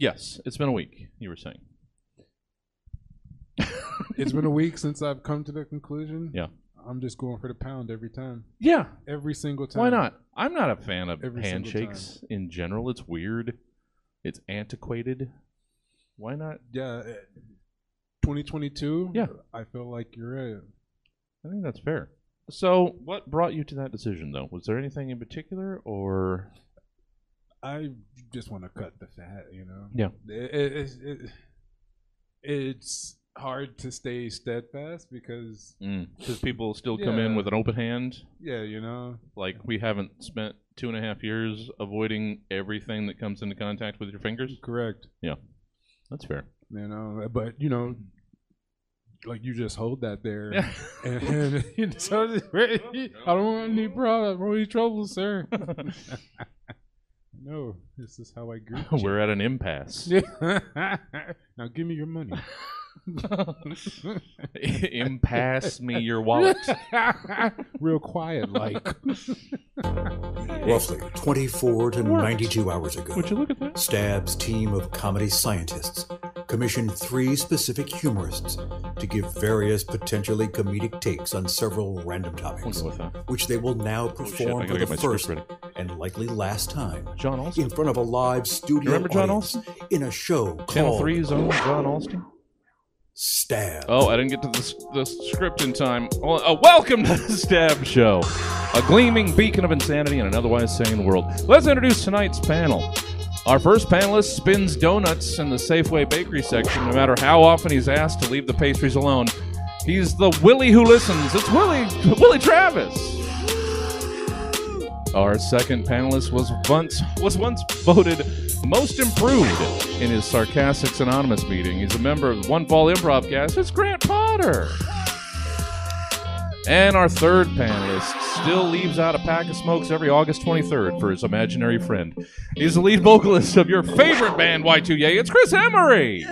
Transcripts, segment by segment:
Yes, it's been a week. You were saying. It's been a week since I've come to the conclusion. Yeah. I'm just going for the pound every time. Yeah, Every single time. why not? I'm not a fan of Every single handshakes in general. It's weird. It's antiquated. Why not? Yeah. eh, 2022. Yeah. I feel like you're. I think that's fair. So, what brought you to that decision, though? Was there anything in particular, or I just want to cut the fat, you know. Yeah. It, it, it's- it, it's hard to stay steadfast because, mm. because people still come in with an open hand? yeah, you know. Like we haven't spent two and a half years avoiding everything that comes into contact with your fingers. Correct. Yeah, that's fair. You know, but you know, like you just hold that there, Yeah. and, and you so I don't want any problems, any trouble, sir. no, this is how I greet you. We're at an impasse. now give me your money. Impasse me your wallet. Real quiet, like. Roughly 24 to 92 hours ago, Would you look at that? Stab's team of comedy scientists commissioned three specific humorists to give various potentially comedic takes on several random We'll topics, go with which they will now Oh, perform I for gotta the get my script first ready. and likely last time John Alston. in front of a live studio remember John audience in a show Channel called 3's own John Alston. Stab. Oh, I didn't get to the, the script in time. Well, uh, welcome to the Stab Show, a gleaming beacon of insanity in an otherwise sane world. Let's introduce tonight's panel. Our first panelist spins donuts in the Safeway bakery section, no matter how often he's asked to leave the pastries alone. He's the Willie who listens. It's Willie Willie Travis. Our second panelist was once was once voted most improved in his Sarcastics Anonymous meeting. He's a member of the One Fall Improv Cast. It's Grant Potter. And our third panelist still leaves out a pack of smokes every August 23rd for his imaginary friend. He's the lead vocalist of your favorite band, Y2Yay. It's Chris Emery.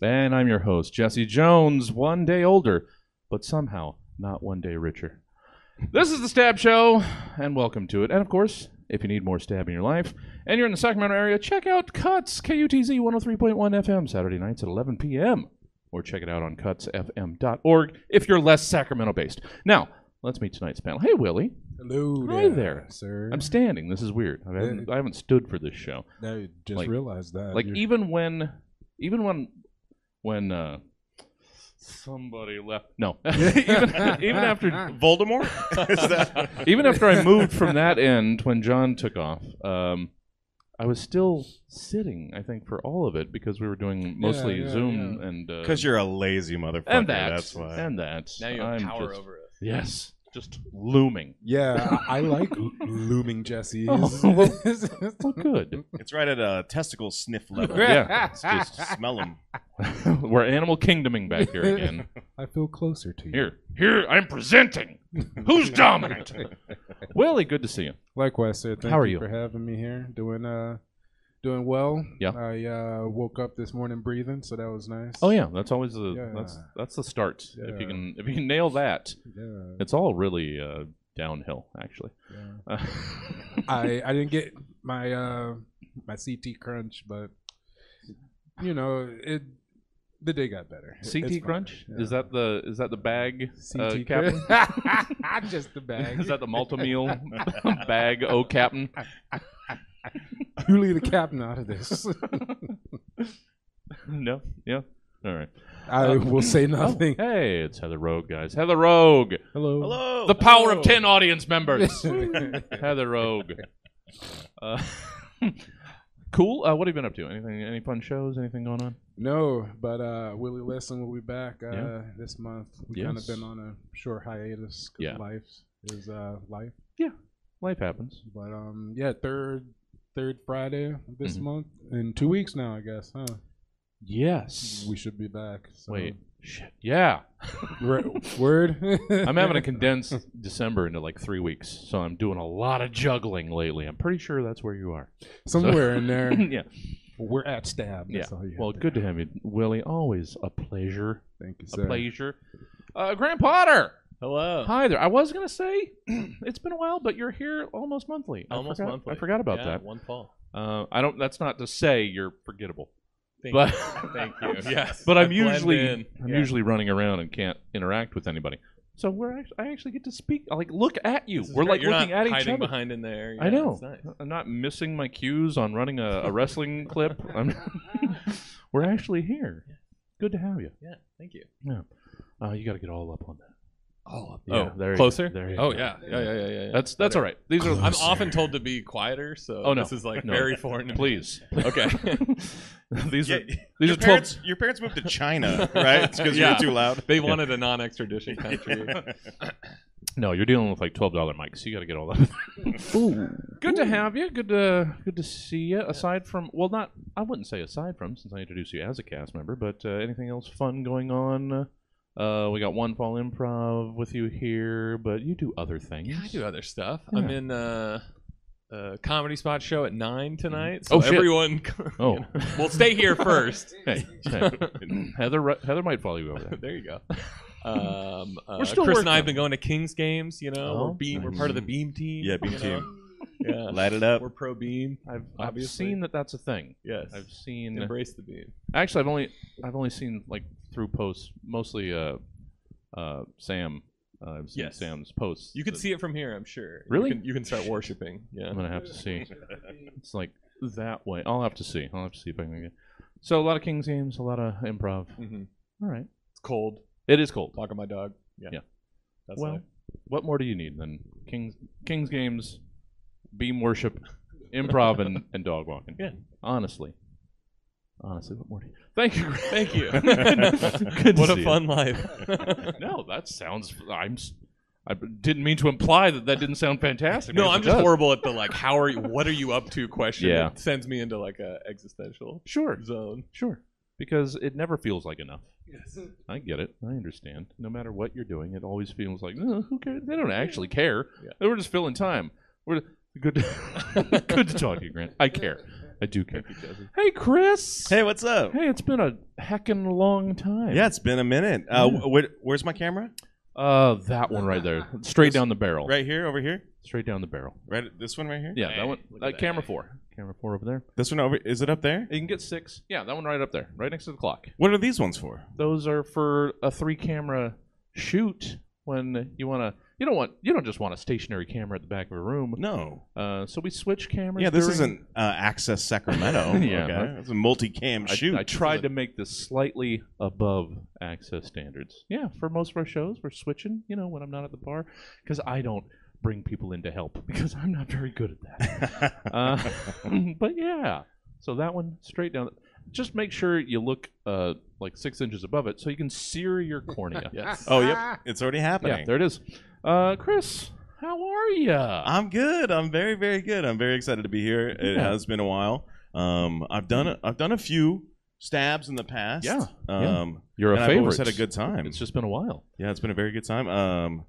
And I'm your host, Jesse Jones, one day older, but somehow not one day richer. This is the Stab Show, and welcome to it. And of course, if you need more stab in your life, and you're in the Sacramento area, check out Cuts, KUTZ 103.1 FM, Saturday nights at 11 p.m. Or check it out on cutsfm.org if you're less Sacramento based. Now, let's meet tonight's panel. Hey, Willie. Hello Hi there. sir. I'm standing. This is weird. I haven't, I haven't stood for this show. I just like- realized that. Like You're- even when, even when, when uh, somebody left. No, even even after Voldemort? Is that even after I moved from that end when John took off, um, I was still sitting. I think for all of it because we were doing mostly yeah, Zoom yeah. and uh, because you're a lazy motherfucker? and that That's why. and that. Now you have I'm power just- over us. Yes, just looming. Yeah, I, I like l- looming Jesse's. Oh, well- Well, good. it's right at a testicle sniff level. Yeah, It's just smell them. we're animal kingdoming back here again. I feel closer to you. Here, here, I'm presenting. Who's dominant? Willie, good to see you. Likewise, sir. Thank How are you you? for having me here. Doing uh, doing well. Yeah. I uh, woke up this morning breathing, so that was nice. Oh yeah, that's always the Yeah. that's that's the start. If you can if you can nail that, Yeah. it's all really uh, downhill actually. yeah. Uh, I I didn't get my uh my CT crunch, but you know it. The day got better. It- it's CT crunch Yeah. is that the is that the bag uh, CT captain? crunch? Just the bag. is that the multi meal bag? Oh, captain. you leave the captain out of this. no, yeah. All right. I Uh, will say nothing. Oh, hey, it's Heather Rogue, guys. Heather Rogue, Hello. Hello. the power Hello. of ten audience members. Heather Rogue. Uh, cool. Uh, what have you been up to? Anything? Any fun shows? Anything going on? No, but uh, Willie Lesson will be back uh, Yeah. this month. We kind Yes. of been on a short hiatus. 'cause Yeah. life is uh, life. Yeah. Life happens. But um, yeah, third third Friday this Mhm. month in two weeks now, I guess. Huh? Yes. We should be back. So. Wait. Shit. Yeah. Word. I'm having to condense December into like three weeks, so I'm doing a lot of juggling lately. I'm pretty sure that's where you are. somewhere in there. yeah. We're at stab. Yeah. That's you Well, good to- have you, Willie. Always a pleasure. Thank you, sir. A pleasure. Uh, Grant Potter. Hello. Hi there. I was gonna say it's been a while, but you're here almost monthly. I Almost forgot, monthly. I forgot about Yeah, that. One fall. Uh, I don't. That's not to say you're forgettable, Thank but you. Thank you. Yes. but I'm usually in. I'm Yeah. usually running around and can't interact with anybody. So we're actually, I actually get to speak. I like look at you. We're great. like You're looking at each hiding other. behind in there. I know. nice. I'm not missing my cues on running a, a wrestling clip. I'm, we're actually here. Good to have you. Yeah. Thank you. Uh, you got to get all up on that. Oh, Yeah, there closer. go. There you oh go. yeah. yeah, yeah, yeah, yeah, yeah. That's that's all right. These are I'm often told to be quieter, so Oh, no. this is like No. very foreign. To me. please. Okay. these Yeah, are these your are twelve. parents, your parents moved to China, right? because Yeah. you're too loud. they wanted a non-extradition country. No, you're dealing with like twelve dollar mics. You got to get all that. Good to have you. Good to good to see you. Aside from, well, not I wouldn't say aside from, since I introduced you as a cast member, but uh, anything else fun going on? Uh, we got one fall improv with you here, but you do other things. yeah, I do other stuff. Yeah. I'm in uh, a comedy spot show at nine tonight. So Oh, shit. everyone, Oh. you know, well, stay here first. Hey, hey. Heather, Heather might follow you over there. there you go. Um, uh, We're still Chris and I have been going to Kings games. You know, Oh, we're beam. We're part of the Beam team. Yeah, Beam team. know? Yeah, Light it up. we're pro Beam. I've, I've Obviously. seen that that's a thing. Yes, I've seen. embrace the Beam. Actually, I've only I've only seen like through posts, mostly uh, uh, Sam. Uh, I've seen Yes. Sam's posts. You can that- see it from here. I'm sure. Really? You can, you can start worshiping. Yeah. I'm gonna have to see. It's like that way. I'll have to see. I'll have to see if I can get. So a lot of Kings games, a lot of improv. hmm All right. It's cold. It is cold. Talking my dog. Yeah. Yeah. That's well, life. what more do you need than Kings Kings games, beam worship, improv, and, and dog walking? Yeah. Honestly. Honestly, what more do you? Thank you. Thank you. Good to what see a you. fun life. No, that sounds. I'm. s- I didn't mean to imply that that didn't sound fantastic. no, because I'm it just does. horrible at the like. How are you? What are you up to? Question. Yeah. It sends me into like a existential Sure, zone. sure. Because it never feels like enough. Yes. I get it. I understand. No matter what you're doing, it always feels like "Uh, who cares? They don't actually care. Yeah. They were just filling time. We're good. Good to talk to you, Grant. I care. I do care. Thank you, Jesse. Hey, Chris. Hey, what's up? Hey, it's been a heckin' long time. Yeah, it's been a minute. Uh, Yeah. wh- wh- where's my camera? Uh, that one right there, straight down the barrel. Right here, over here. Straight down the barrel. Right, this one right here. Yeah, Hey, that one. look Uh, that. camera four. Camera four over there. This one over. Is it up there? You can get six. Yeah, that one right up there, right next to the clock. What are these ones for? Those are for a three camera shoot when you want to. You don't want. You don't just want a stationary camera at the back of a room. No. Uh, so we switch cameras. Yeah, this during- isn't uh, Access Sacramento. Yeah. okay. It's a multi-cam I, shoot. I tried to make this slightly above access standards. Yeah, for most of our shows, we're switching. You know, when I'm not at the bar, because I don't bring people in to help because I'm not very good at that. Uh, but yeah, so that one straight down. Just make sure you look uh, like six inches above it so you can sear your cornea. Yes. oh, yep. It's already happening. yeah, there it is. Uh, Chris, how are you? I'm good. I'm very, very good. I'm very excited to be here. It Yeah. has been a while. Um, I've done a, I've done a few stabs in the past. Yeah, yeah. Um, You're a and I've always had a good time. It's just been a while. yeah, it's been a very good time. Um,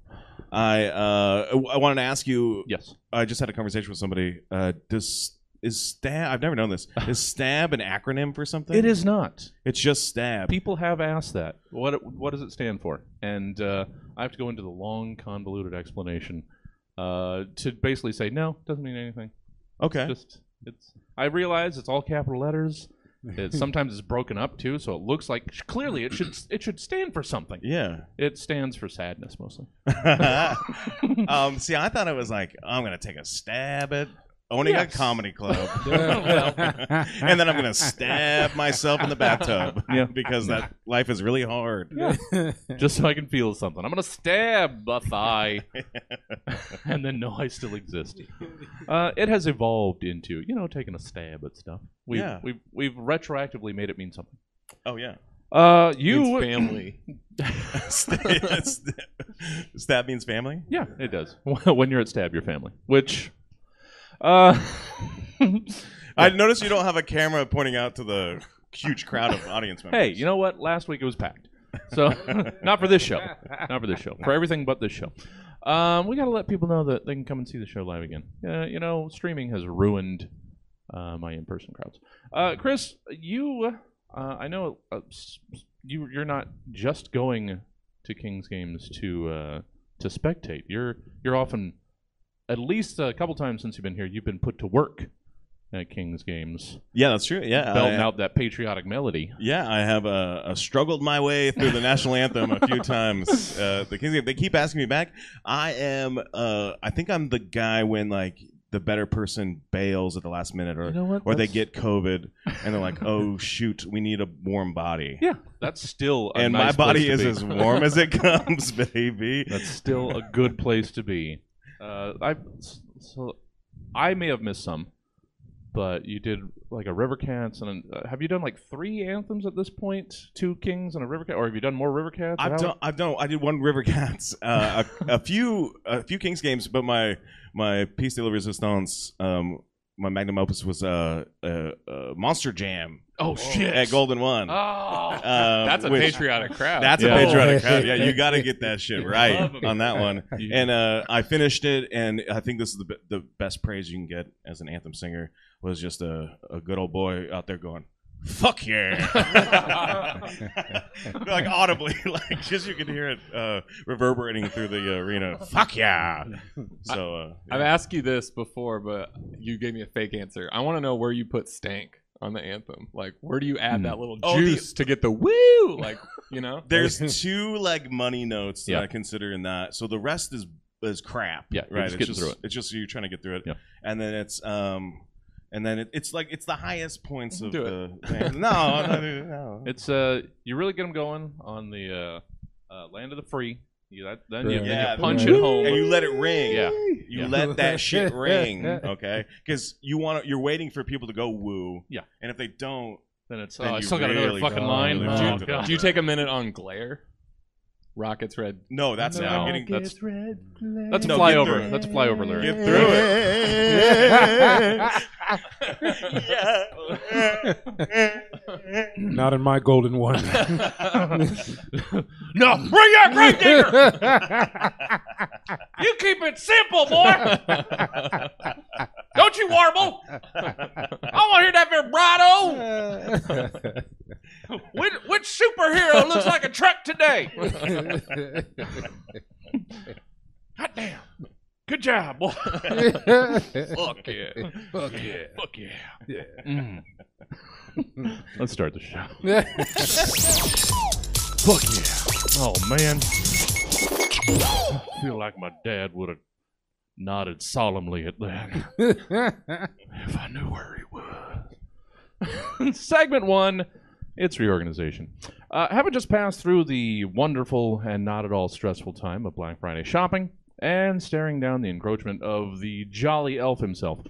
I uh, I wanted to ask you. Yes. I just had a conversation with somebody. Uh, does is stab? I've never known this. Is stab an acronym for something? It is not. It's just stab. People have asked that. What it- what does it stand for? And uh, I have to go into the long, convoluted explanation uh, to basically say no, it doesn't mean anything. Okay. Just it's. I realize it's all capital letters. It, sometimes it's broken up too, so it looks like clearly it should it should stand for something. yeah. It stands for sadness mostly. um, see, I thought it was like I'm gonna take a stab at owning Yes. a comedy club, and then I'm gonna stab myself in the bathtub Yeah. because that life is really hard. Just so I can feel something. I'm gonna stab a thigh, and then know I still exist. Uh, it has evolved into you know taking a stab at stuff. We've, Yeah. we've we've retroactively made it mean something. Oh yeah. Uh, you Means family. stab means family. Yeah, it does. when you're at stab your family, which, uh, I noticed you don't have a camera pointing out to the huge crowd of audience members. hey, you know what? Last week it was packed, so not for this show, not for this show, for everything but this show. Um, we got to let people know that they can come and see the show live again. Uh, you know, streaming has ruined uh, my in-person crowds. Uh, Chris, you, uh, I know uh, you you're not just going to Kings games to uh, to spectate. You're you're often, at least a couple times since you've been here, you've been put to work at Kings games, Yeah, that's true. Yeah, belting I- out that patriotic melody. Yeah, I have uh, uh, struggled my way through the national anthem a few times. Uh, the Kings game. They keep asking me back. I am. Uh, I think I'm the guy when like the better person bails at the last minute, or You know or they get COVID and they're like, "Oh shoot, we need a warm body." Yeah, that's still a and nice my body is be. as warm as it comes, baby. That's still a good place to be. Uh, I so I may have missed some, but you did like a River Cats, and uh, have you done like three anthems at this point? Two Kings and a River Cat, or have you done more River Cats? I've done. I've done. I did one River Cats, uh, a, a few, a few Kings games, but my my piece de la resistance, um, my magnum opus was uh, uh, uh, Monster Jam Oh shit! at Golden One. Oh, Um, that's a which- patriotic crowd. That's Yeah. a patriotic crowd. Yeah, you got to get that shit right on that one. And uh, I finished it, and I think this is the the best praise you can get as an anthem singer was just a, a good old boy out there going, "Fuck yeah!" like audibly, like just you could hear it uh, reverberating through the arena. Fuck yeah! So uh, I've asked you this before, but you gave me a fake answer. I want to know where you put stank on the anthem. Like, where do you add Hmm. that little Oh, the- juice to get the woo? Like, you know? there's two like money notes that Yeah. I consider in that. So the rest is is crap. Yeah, right. just it's just through it. it's just you're trying to get through it. Yeah. And then it's um, and then it, it's like it's the highest points of Do the. thing. no, no, no, no. It's uh, you really get them going on the uh, uh, land of the free. You that, then you, Right. then you punch right. it home. and you let it ring. Yeah. You Yeah. let that shit ring, okay? Because you want to, you're waiting for people to go woo. Yeah. And if they don't, then it's Then oh, I you still got another really fucking line. really Oh, want Do you take a minute on glare? Rockets red. no, that's No. I'm getting That's that's a No, flyover. through. That's a flyover lyric. get through it. Not in my golden one. no, bring your great digger. you keep it simple, boy. Don't you warble. I want to hear that vibrato. Which, which superhero looks like a truck today? God damn. Good job, boy. Fuck yeah. Fuck yeah. Fuck yeah. Mm. Let's start the show. Fuck yeah. Oh, man. I feel like my dad would have nodded solemnly at that if I knew where he was. Segment one it's reorganization. Uh, having just passed through the wonderful and not at all stressful time of Black Friday shopping and staring down the encroachment of the jolly elf himself,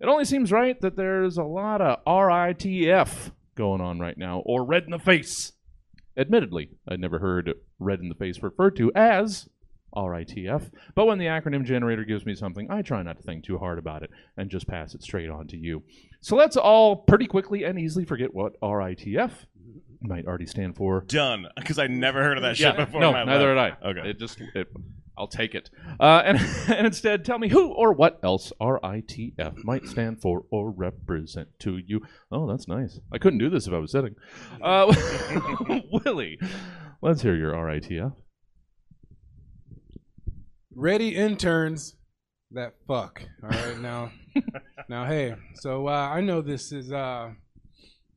it only seems right that there's a lot of RITF going on right now, or red in the face. Admittedly, I'd never heard red in the face referred to as RITF, but when the acronym generator gives me something, I try not to think too hard about it and just pass it straight on to you. So let's all pretty quickly and easily forget what RITF might already stand for. Done. Because I never heard of that shit before. no, in my neither life. did I. Okay. It just, it, I'll take it. Uh, and, and instead, tell me who or what else RITF might stand for or represent to you. Oh, that's nice. I couldn't do this if I was sitting. Uh, Willie, let's hear your RITF. Ready interns that fuck. All right now. now hey, so uh, I know this is uh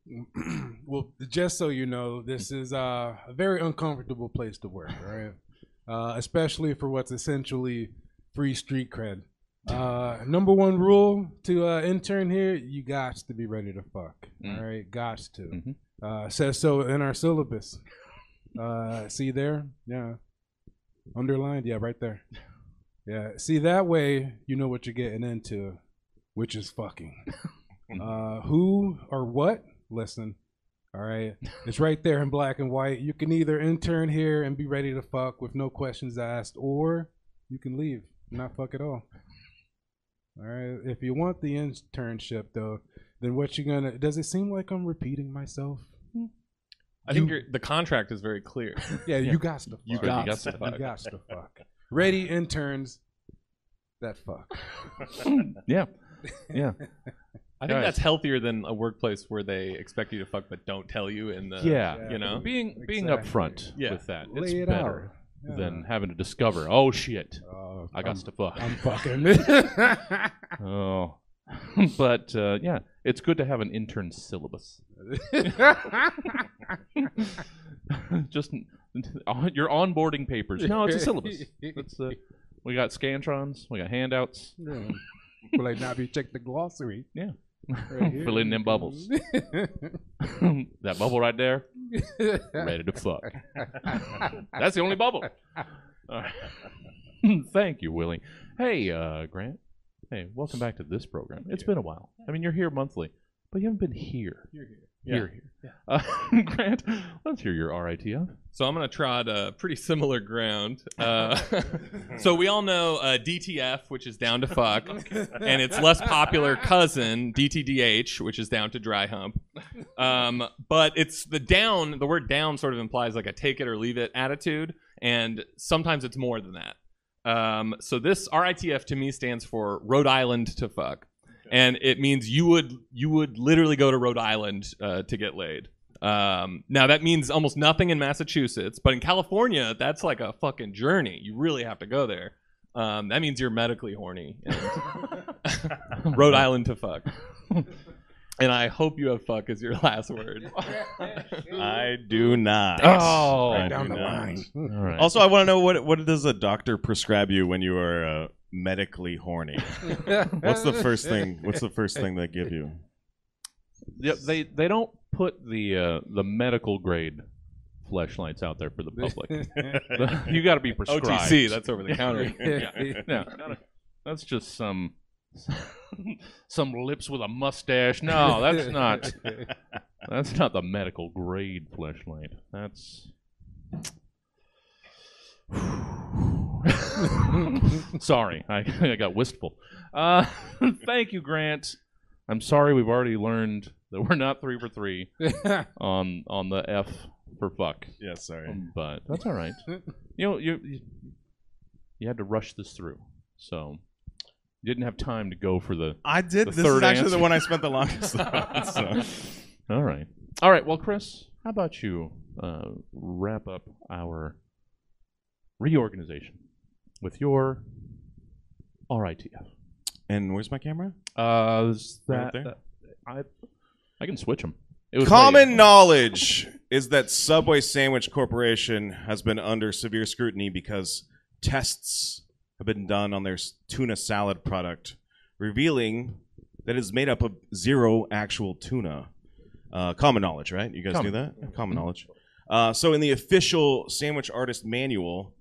well just so you know, this is uh, a very uncomfortable place to work, right? Uh, especially for what's essentially free street cred. Uh, number one rule to uh, intern here, you got to be ready to fuck. Mm. All right, got to. Mhm. Uh, says so in our syllabus. Uh, see there? Yeah. Underlined? Yeah, right there. Yeah. See, that way you know what you're getting into, which is fucking. uh, who or what? Listen. All right. It's right there in black and white. You can either intern here and be ready to fuck with no questions asked, or you can leave, not fuck at all. All right. If you want the internship, though, then what you gonna? Does it seem like I'm repeating myself? I think You- your the contract is very clear. Yeah, you got to fuck. You got got to to fuck. You got to fuck. Ready interns that fuck. Yeah. Yeah. I think Guys. that's healthier than a workplace where they expect you to fuck but don't tell you in the Yeah. you know Being being Exactly. upfront Yeah. with that. Lay It's it better out. than having to discover, oh shit, Uh, I got to fuck. I'm fucking. Oh, but uh, yeah, it's good to have an intern syllabus. Just on- your onboarding papers. No, it's a syllabus. It's, uh, we got scantrons. We got handouts. Yeah. Will I not be check the glossary? Yeah. Right here. Fill in them bubbles. that bubble right there, ready to fuck. That's the only bubble. Thank you, Willie. Hey, uh, Grant. Hey, welcome back to this program. It's been a while. I mean, you're here monthly, but you haven't been here. You're here. You're here. Uh, Grant, let's hear your RITF. So I'm going to trot a pretty similar ground. Uh, so we all know uh, DTF, which is down to fuck, and its less popular cousin DTDH, which is down to dry hump. Um, but it's the down. The word down sort of implies like a take it or leave it attitude, and sometimes it's more than that. Um, so this RITF to me stands for Rhode Island to fuck, and it means you would you would literally go to Rhode Island uh, to get laid. Um, now that means almost nothing in Massachusetts, but in California, that's like a fucking journey. You really have to go there. Um, that means you're medically horny. And Rhode Island to fuck. And I hope you have fuck as your last word. I do not. Oh, I down do the not. line. All right. Also, I want to know what what does a doctor prescribe you when you are uh, medically horny? What's the first thing? What's the first thing they give you? Yep, they they don't put the uh, the medical grade fleshlights out there for the public. You got to be prescribed. OTC, that's over the counter. yeah, that's just some some lips with a mustache. No, that's not that's not the medical grade fleshlight. That's sorry, I, I got wistful. Uh, thank you, Grant. I'm sorry we've already learned that we're not three for three on on the F for fuck, Yes, sorry. but that's all right. You know, you you, you had to rush this through, so you didn't have time to go for the. I did. The this is third actually answer. the one I spent the longest on. So. All right, all right. Well, Chris, how about you uh, wrap up our reorganization with your RITF? And where's my camera? Uh, is Right that, there? that- I I can switch them. It was Common knowledge is that Subway Sandwich Corporation has been under severe scrutiny because tests have been done on their s- tuna salad product, revealing that it's made up of zero actual tuna. Uh, common knowledge, right? You guys Common. knew that? Common knowledge. Uh, so, in the official sandwich artist manual,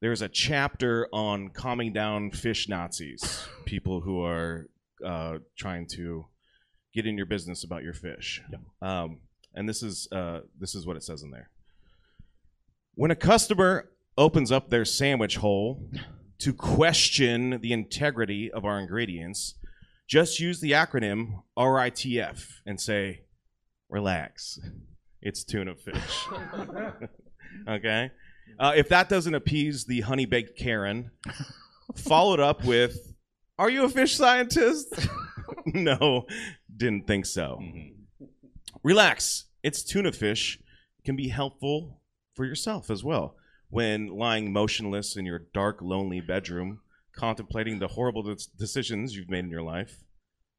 there's a chapter on calming down fish Nazis, people who are uh, trying to get in your business about your fish. Um, and this is uh, this is what it says in there. When a customer opens up their sandwich hole to question the integrity of our ingredients, just use the acronym RITF and say, "Relax, it's tuna fish." okay. Uh, if that doesn't appease the honey baked Karen, follow it up with, "Are you a fish scientist?" no, didn't think so. Mhm. Relax. It's tuna fish can be helpful for yourself as well. When lying motionless in your dark, lonely bedroom, contemplating the horrible des- decisions you've made in your life,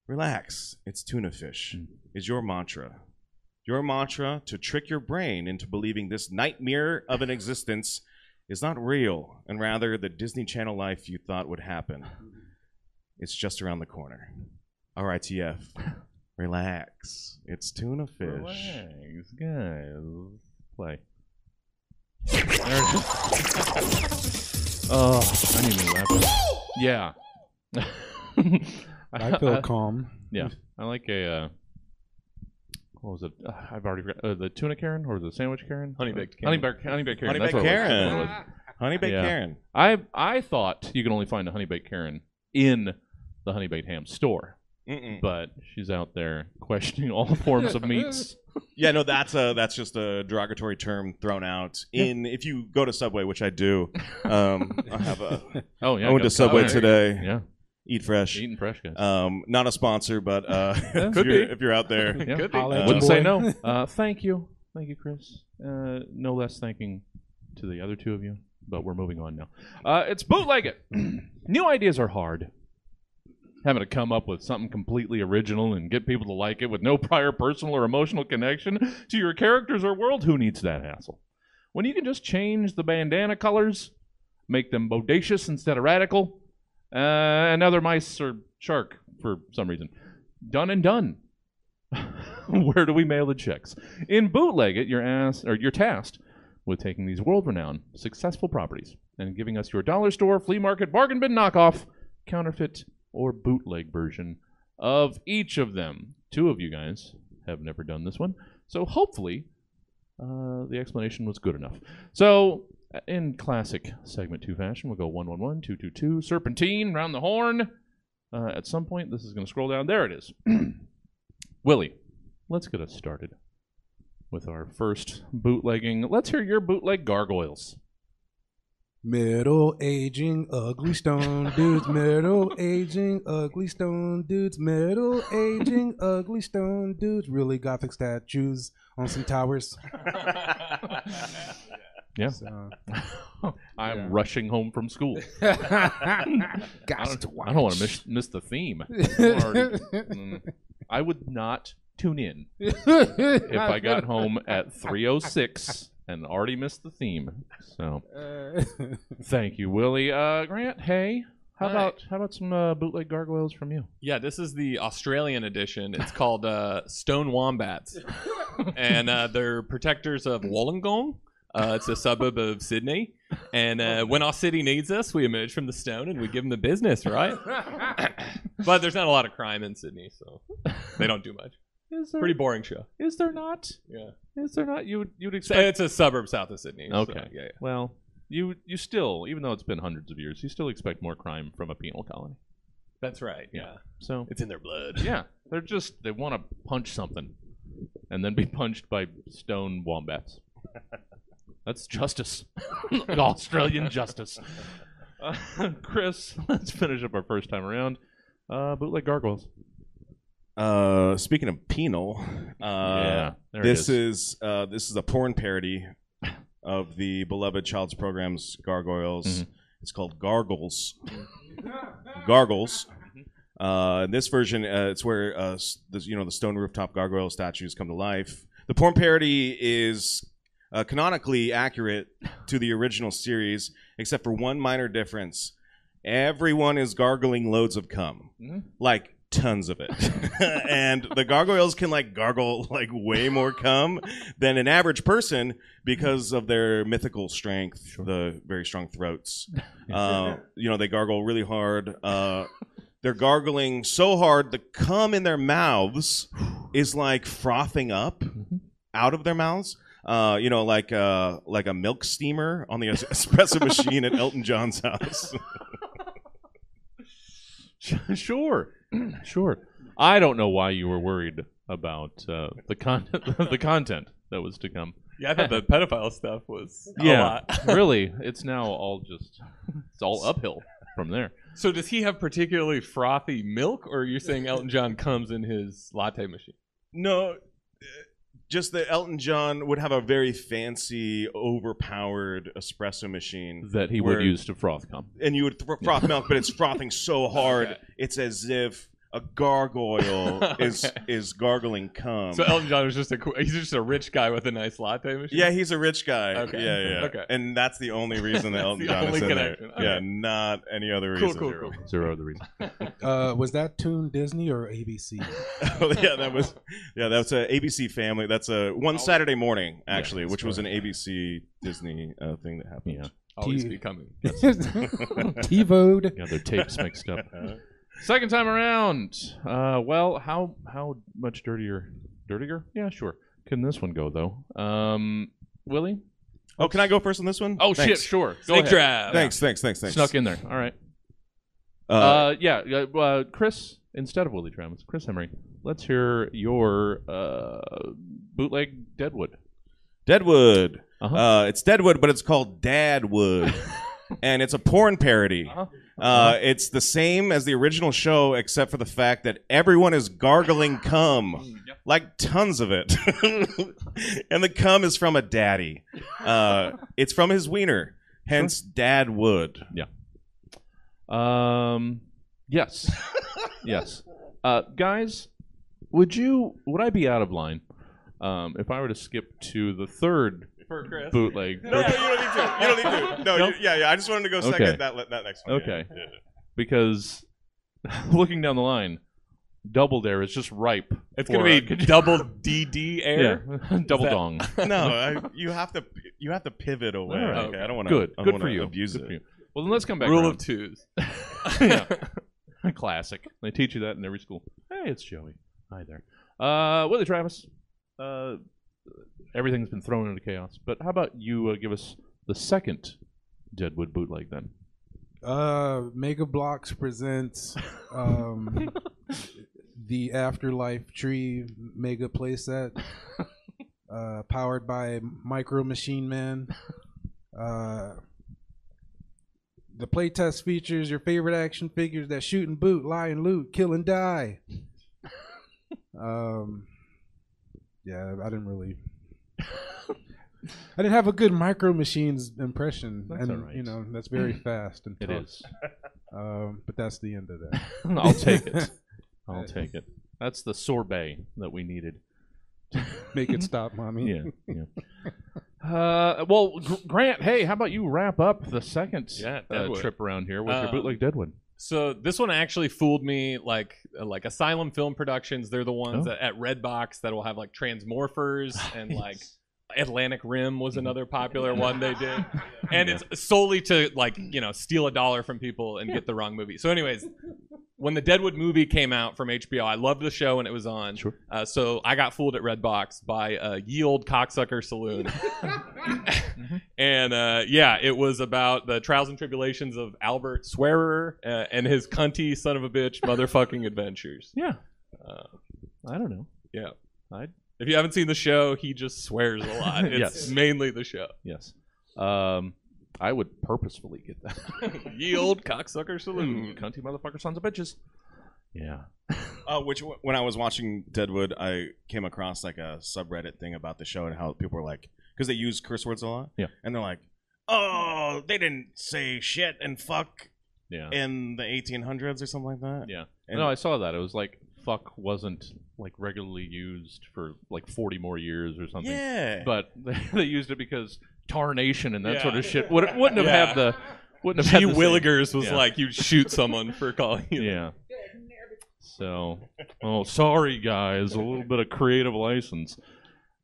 relax. It's tuna fish, is your mantra. Your mantra to trick your brain into believing this nightmare of an existence is not real, and rather the Disney Channel life you thought would happen. It's just around the corner. RITF. Relax. It's tuna fish. Relax, guys. Play. There it is. oh, I need a new laptop. Yeah. I feel calm. yeah, I like a. Uh, what was it? Uh, I've already forgot. Uh, the tuna Karen or the sandwich Karen? Honey baked Honey Karen. baked honey baked Karen. Honey That's baked what it was. Karen. That's what it was. Honey baked Yeah. Karen. I I thought you can only find a honey baked Karen in the honey baked ham store, Mm-mm. but she's out there questioning all forms of meats. Yeah, no, that's a that's just a derogatory term thrown out. In if you go to Subway, which I do, um, I have a. Oh yeah, I went to Subway there. today. Yeah, Eat fresh. eating fresh guys. Um, not a sponsor, but uh, if, could you're, be. if you're out there, yeah. Could be. Holla at Uh, your Wouldn't say no. Uh, thank you, thank you, Chris. Uh, no less thanking to the other two of you, but we're moving on now. Uh, it's bootleg it. New ideas are hard. Having to come up with something completely original and get people to like it with no prior personal or emotional connection to your characters or world. Who needs that hassle? When you can just change the bandana colors, make them bodacious instead of radical, uh, another mice or shark for some reason. Done and done. Where do we mail the checks? In Bootleg It, you're asked or you're tasked with taking these world-renowned, successful properties and giving us your dollar store, flea market, bargain bin knockoff, counterfeit, or bootleg version of each of them. Two of you guys have never done this one, so hopefully uh, the explanation was good enough. So, uh, in classic segment two fashion, we'll go one one one two two two serpentine round the horn. Uh, at some point, this is going to scroll down. There it is. Willie, let's get us started with our first bootlegging. Let's hear your bootleg gargoyles. Middle aging ugly stone dudes, middle aging ugly stone dudes, middle aging ugly stone dudes. Really gothic statues on some towers. Yeah. So, I'm Yeah. rushing home from school. I don't, don't want to miss, miss the theme. Already- mm, I would not tune in if I got home at 3:06 and already missed the theme. So thank you, Willie. Uh, Grant, hey, how Hi. about how about some uh, bootleg gargoyles from you? Yeah, this is the Australian edition. It's called uh, Stone Wombats, and uh, they're protectors of Wollongong. Uh, it's a suburb of Sydney, and uh, when our city needs us, we emerge from the stone and we give them the business, right? but there's not a lot of crime in Sydney, so they don't do much. Is there, Pretty boring show. is there not? Yeah, Is there not? You would you'd expect. it's a suburb south of Sydney. so, Okay. yeah, yeah. Well, you you still, even though it's been hundreds of years, you still expect more crime from a penal colony. That's right. Yeah, So it's in their blood. yeah, they're just they want to punch something, and then be punched by stone wombats. That's justice, Australian justice. Uh, Chris, let's finish up our first time around. Uh, bootleg gargoyles. Uh, speaking of penal, uh, yeah, this is uh, this is a porn parody of the beloved child's programs Gargoyles. Mhm. It's called Gargles. Gargles. Uh, in this version, uh, it's where uh, the, you know the stone rooftop gargoyle statues come to life. The porn parody is uh, canonically accurate to the original series, except for one minor difference. Everyone is gargling loads of cum, Mhm. like tons of it, and the gargoyles can like gargle like way more cum than an average person because of their mythical strength, the very strong throats. Uh, you know, they gargle really hard. Uh, they're gargling so hard, the cum in their mouths is like frothing up out of their mouths. Uh, you know, like uh, like a milk steamer on the es- espresso machine at Elton John's house. sure, sure. I don't know why you were worried about uh, the content, the content that was to come. Yeah, I thought the pedophile stuff was a yeah, lot. really, it's now all just it's all uphill from there. So does he have particularly frothy milk, or are you're saying Elton John comes in his latte machine? no, uh, just that Elton John would have a very fancy, overpowered espresso machine That he Where- would use to froth cum. and you would th- froth milk, but it's frothing so hard, it's as if a gargoyle is Okay. is gargling cum. So Elton John was just a he's just a rich guy with a nice latte machine. yeah, he's a rich guy. Okay. Yeah, yeah. Okay. And that's the only reason that Elton the John is in connection. there. Okay. Yeah, not any other cool, reason. cool, cool. Zero other reason. uh, was that tune Disney or ABC? oh, yeah, that was yeah, that's a ABC Family. That's a one Saturday morning actually, that's which was an ABC Disney uh, thing that happened. Yeah, Always T- be coming. TiVoed. Yeah, their tapes mixed up. Second time around. Uh, well, how how much dirtier? Dirtier? Yeah, sure. Can this one go though? Um, Willie? Oh, can I go first on this one? Oh Thanks. shit, sure. Go Snake ahead. draft. Thanks, thanks, thanks, thanks. Snuck in there. All right. Uh, Uh, yeah, uh, uh, Chris, instead of Willie Travis, Chris Emery, let's hear your uh, bootleg Deadwood. Deadwood. Uh-huh. Uh, it's Deadwood, but it's called Dadwood, and it's a porn parody. Uh-huh. Uh, it's the same as the original show, except for the fact that everyone is gargling cum, like tons of it, and the cum is from a daddy. Uh, it's from his wiener, hence Dadwood. Yeah. Um, yes. Yes. Uh, guys, would you? Would I be out of line um, if I were to skip to the third For Chris. bootleg? No, no, you don't need to. You don't need to. No, No? you- yeah, yeah. I just wanted to go Okay. second that that next one. yeah, Okay. yeah, yeah. Because looking down the line, Double Dare is just ripe. It's gonna be uh, double DD air. Yeah, double that- dong. No, I, you have to you have to pivot away. All right. Okay, I don't want to. Good, I don't good wanna for you. Abuse Good it. for you. Well, then let's come back. Rule around. of twos. yeah. Classic. They teach you that in every school. Hey, it's Joey. Hi there. Uh, Willie Travis. Uh, everything's been thrown into chaos. But how about you uh, give us the second Deadwood bootleg then? Uh, Mega Bloks presents um, the Afterlife Tree Mega Playset, uh, powered by Micro Machine Man. Uh, the playtest features your favorite action figures that shoot and boot, lie and loot, kill and die. um, yeah, I didn't really. I didn't have a good Micro Machines impression, That's and all right. you know that's very fast and It tough. is. Um, but that's the end of that. I'll take it. I'll take it. That's the sorbet that we needed. Make it stop, mommy. Yeah. yeah. Uh, well, Gr- Grant, hey, how about you wrap up the second Yeah, uh, trip around here with your Um, bootleg Deadwood? So this one actually fooled me. Like like Asylum Film Productions, they're the ones Oh. that, at Redbox that will have like Transmorphers and like Atlantic Rim was another popular one they did, and it's solely to like you know steal a dollar from people and get the wrong movie. So, anyways, when the Deadwood movie came out from HBO, I loved the show when it was on. Sure. Uh, so I got fooled at Redbox by uh, Yield Cocksucker Saloon, and uh, yeah, it was about the trials and tribulations of Albert Swearer uh, and his cunty son of a bitch motherfucking adventures. Yeah. Uh, I don't know. yeah. I If you haven't seen the show, he just swears a lot. It's Yes. mainly the show. yes. Um, I would purposefully get that. Yield Cocksucker Saloon. Cunty motherfucker sons of bitches. Yeah. Uh, which when I was watching Deadwood, I came across like a subreddit thing about the show and how people were like, because they use curse words a lot. Yeah. And they're like, oh, they didn't say shit and fuck Yeah. in the 1800s or something like that. Yeah. And- no, I saw that. It was like fuck wasn't like regularly used for like 40 more years or something. Yeah. But they, they used it because tarnation and that Yeah. sort of shit would, wouldn't have Yeah. had the wouldn't have G. had the same- Willigers was Yeah. like, you'd shoot someone for calling you. Yeah. So, oh, sorry guys, a little bit of creative license.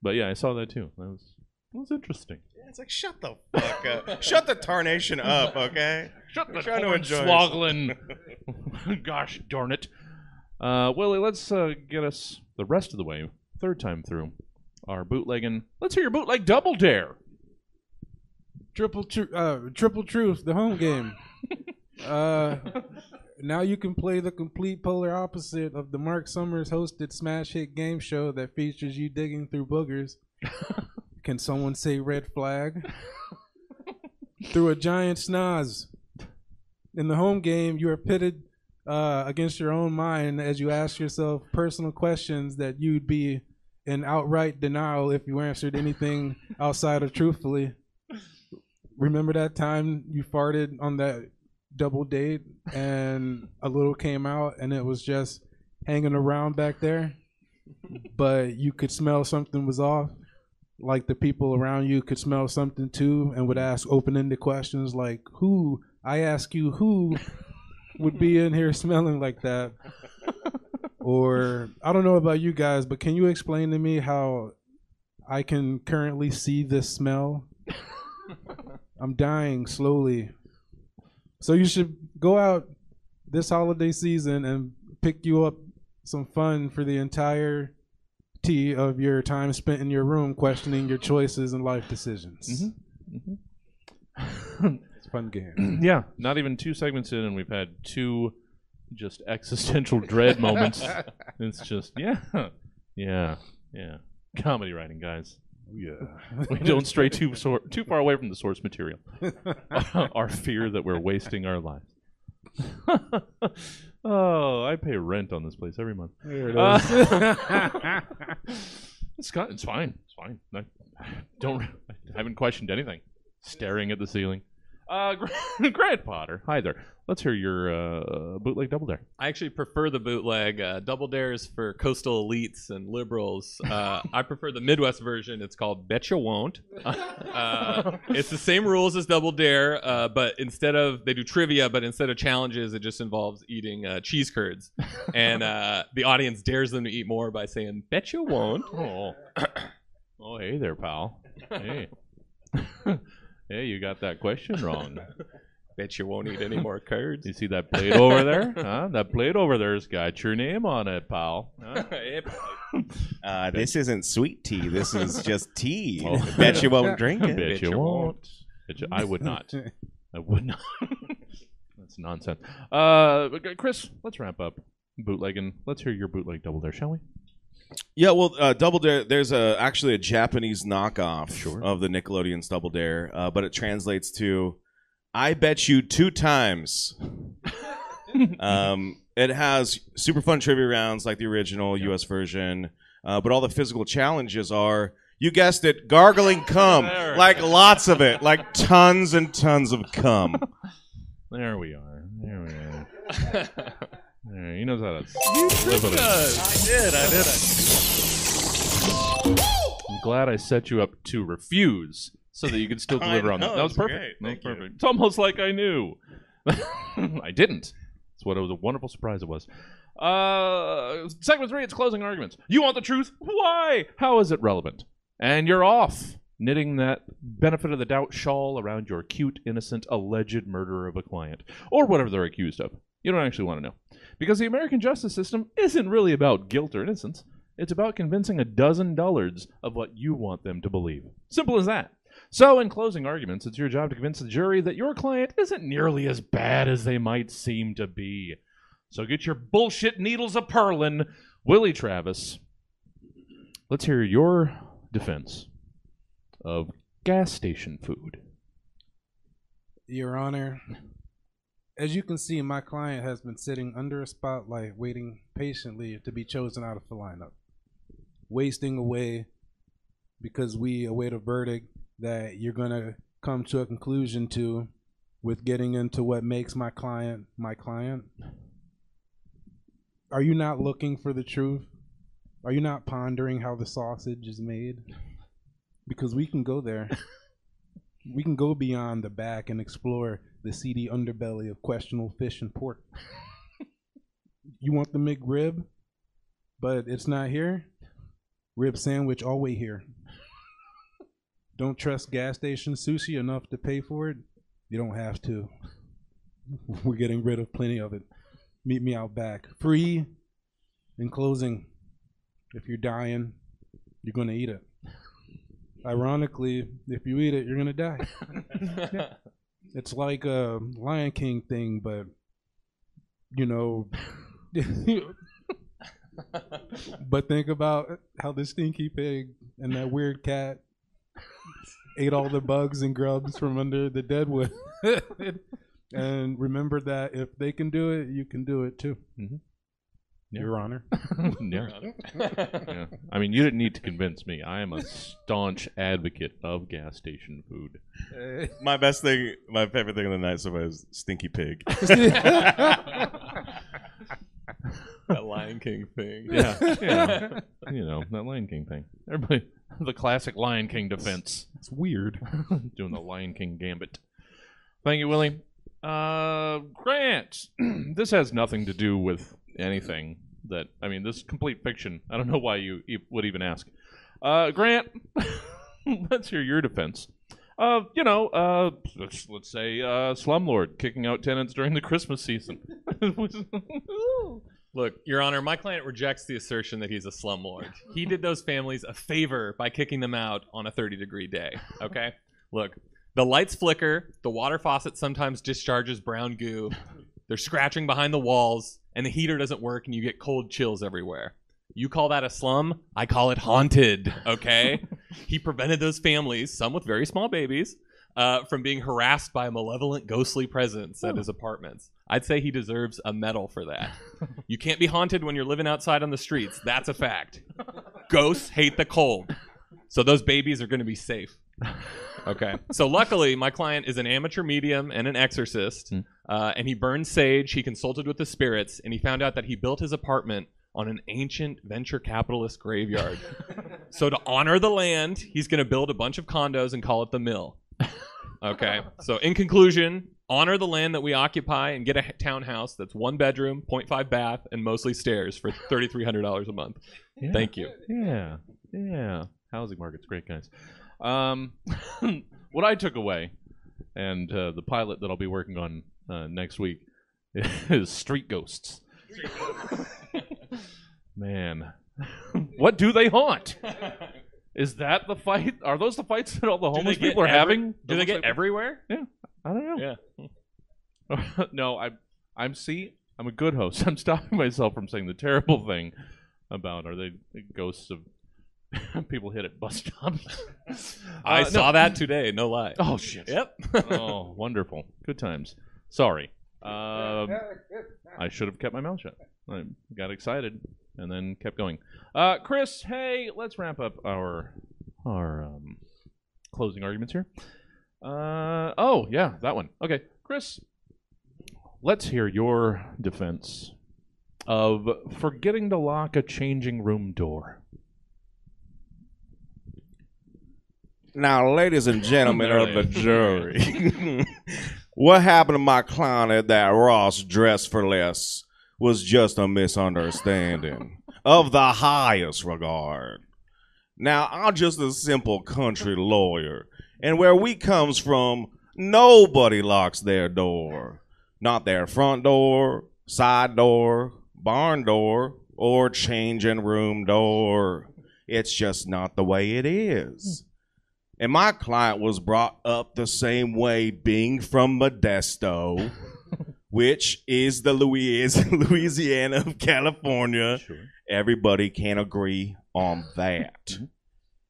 But yeah, I saw that too. That was that was interesting. it's like, shut the fuck up. shut the tarnation up, okay? Shut the trying to enjoy swoggling. Gosh darn it. Uh, Willie, let's uh, get us the rest of the way, third time through, our bootlegging. Let's hear your bootleg double dare. Triple tru- uh, triple truth, the home game. uh, now you can play the complete polar opposite of the Mark Summers hosted smash hit game show that features you digging through boogers. can someone say red flag? through a giant snaz. In the home game, you are pitted uh, against your own mind as you ask yourself personal questions that you'd be in outright denial if you answered anything outside of truthfully. Remember that time you farted on that double date and a little came out and it was just hanging around back there, but you could smell something was off? Like the people around you could smell something too and would ask open ended questions like, Who? I ask you, who would be in here smelling like that? Or I don't know about you guys, but can you explain to me how I can currently see this smell? I'm dying slowly. So you should go out this holiday season and pick you up some fun for the entire tea of your time spent in your room questioning your choices and life decisions. Mhm. It's a fun game. yeah, not even two segments in, and we've had two just existential dread moments. It's just, yeah, yeah, yeah. Comedy writing, guys. yeah. We don't stray too sor- too far away from the source material. our fear that we're wasting our lives. oh, I pay rent on this place every month. There it Uh, is. It's got, it's fine. It's fine. I don't. I haven't questioned anything. Staring at the ceiling. Uh, Grant Potter. Hi there. Let's hear your uh, bootleg double dare. I actually prefer the bootleg. Uh, double dares for coastal elites and liberals. Uh, I prefer the Midwest version. It's called Betcha Won't. Uh, it's the same rules as double dare, uh, but instead of they do trivia, but instead of challenges, it just involves eating uh, cheese curds, and uh, the audience dares them to eat more by saying Betcha Won't. Oh, oh, hey there, pal. Hey, hey, you got that question wrong. Bet you won't eat any more curds. You see that plate over there? Huh? That plate over there's got your name on it, pal. Huh? Uh, this isn't sweet tea. This is just tea. Oh. Bet you won't drink it. Bet it. you won't. Bet you- I would not. I would not. That's nonsense. Uh, but, uh, Chris, let's wrap up bootlegging. Let's hear your bootleg double there, shall we? Yeah, well, uh, Double Dare. There's a actually a Japanese knockoff Sure. of the Nickelodeon's Double Dare, uh, but it translates to "I bet you two times." um, it has super fun trivia rounds like the original U.S. version, uh, but all the physical challenges are. You guessed it, gargling cum, There. like lots of it, like tons and tons of cum. There we are. There we are. He knows how to slip it in. I did. I did. I'm glad I set you up to refuse so that you could still deliver on that. That was perfect. That was Thank you. It's almost like I knew. I didn't. That's what it was a wonderful surprise it was. Uh, segment three, it's closing arguments. You want the truth? Why? How is it relevant? And you're off knitting that benefit of the doubt shawl around your cute, innocent, alleged murderer of a client, or whatever they're accused of. You don't actually want to know. Because the American justice system isn't really about guilt or innocence. It's about convincing a dozen dullards of what you want them to believe. Simple as that. So, in closing arguments, it's your job to convince the jury that your client isn't nearly as bad as they might seem to be. So, get your bullshit needles a purlin, Willie Travis. Let's hear your defense of gas station food. Your Honor, as you can see, my client has been sitting under a spotlight waiting patiently to be chosen out of the lineup, wasting away because we await a verdict that you're going to come to a conclusion to with getting into what makes my client my client. Are you not looking for the truth? Are you not pondering how the sausage is made? Because we can go there we can go beyond the back and explore the seedy underbelly of questionable fish and pork. you want the McRib, but it's not here? Rib sandwich always here. Don't trust gas station sushi enough to pay for it? You don't have to. We're getting rid of plenty of it. Meet me out back. Free. In closing, if you're dying, you're going to eat it. Ironically, if you eat it, you're gonna die. It's like a Lion King thing, but you know. but think about how the stinky pig and that weird cat ate all the bugs and grubs from under the deadwood. and remember that if they can do it, you can do it too. Mhm. Yeah. Your Honor. yeah. yeah. I mean, you didn't need to convince me. I am a staunch advocate of gas station food. My best thing, my favorite thing of the night so far is Stinky Pig. that Lion King thing. Yeah, yeah. you know that Lion King thing. Everybody, the classic Lion King defense. It's weird. Doing the Lion King gambit. Thank you, Willie. Uh, Grant, this has nothing to do with anything that I mean. This is complete fiction. I don't know why you e- would even ask. Uh, Grant, let's hear your defense. Uh, you know, uh, let's, let's say uh, slumlord kicking out tenants during the Christmas season. Look, Your Honor, my client rejects the assertion that he's a slumlord. He did those families a favor by kicking them out on a 30 degree day. Okay? Look, the lights flicker, the water faucet sometimes discharges brown goo, they're scratching behind the walls, and the heater doesn't work, and you get cold chills everywhere. You call that a slum? I call it haunted, okay? he prevented those families, some with very small babies, uh, from being harassed by a malevolent, ghostly presence at his apartments. I'd say he deserves a medal for that. You can't be haunted when you're living outside on the streets. That's a fact. Ghosts hate the cold. So those babies are going to be safe. Okay. So luckily, my client is an amateur medium and an exorcist, Hmm. uh, and he burned sage. He consulted with the spirits, and he found out that he built his apartment on an ancient venture capitalist graveyard. so to honor the land, he's going to build a bunch of condos and call it the mill. Okay. So in conclusion, honor the land that we occupy and get a townhouse that's one bedroom, 0.5 bath, and mostly stairs for $3,300 a month. Yeah. Thank you. Yeah, yeah. Housing market's great, guys. Um, what I took away, and uh, the pilot that I'll be working on uh, next week, is Street Ghosts. Man, what do they haunt? Is that the fight? Are those the fights that all the homeless people are every- having? Do they get like- everywhere? Yeah, I don't know. Yeah. no, I'm. I'm see. I'm a good host. I'm stopping myself from saying the terrible thing about are they ghosts of people hit at bus stops. I Uh, no. saw that today. No lie. Oh shit. Yep. oh, wonderful. Good times. Sorry. Um, I should have kept my mouth shut. I got excited and then kept going. Uh, Chris, hey, let's wrap up our our um, closing arguments here. Uh, oh yeah, that one. Okay, Chris, let's hear your defense of forgetting to lock a changing room door. Now, ladies and gentlemen of the jury, what happened to my client at that Ross Dress for Less was just a misunderstanding of the highest regard. Now, I'm just a simple country lawyer, and where we comes from, nobody locks their door. Not their front door, side door, barn door, or changing room door. It's just not the way it is. And my client was brought up the same way, being from Modesto, which is the Louisiana of California. Everybody can agree on that. Mm-hmm.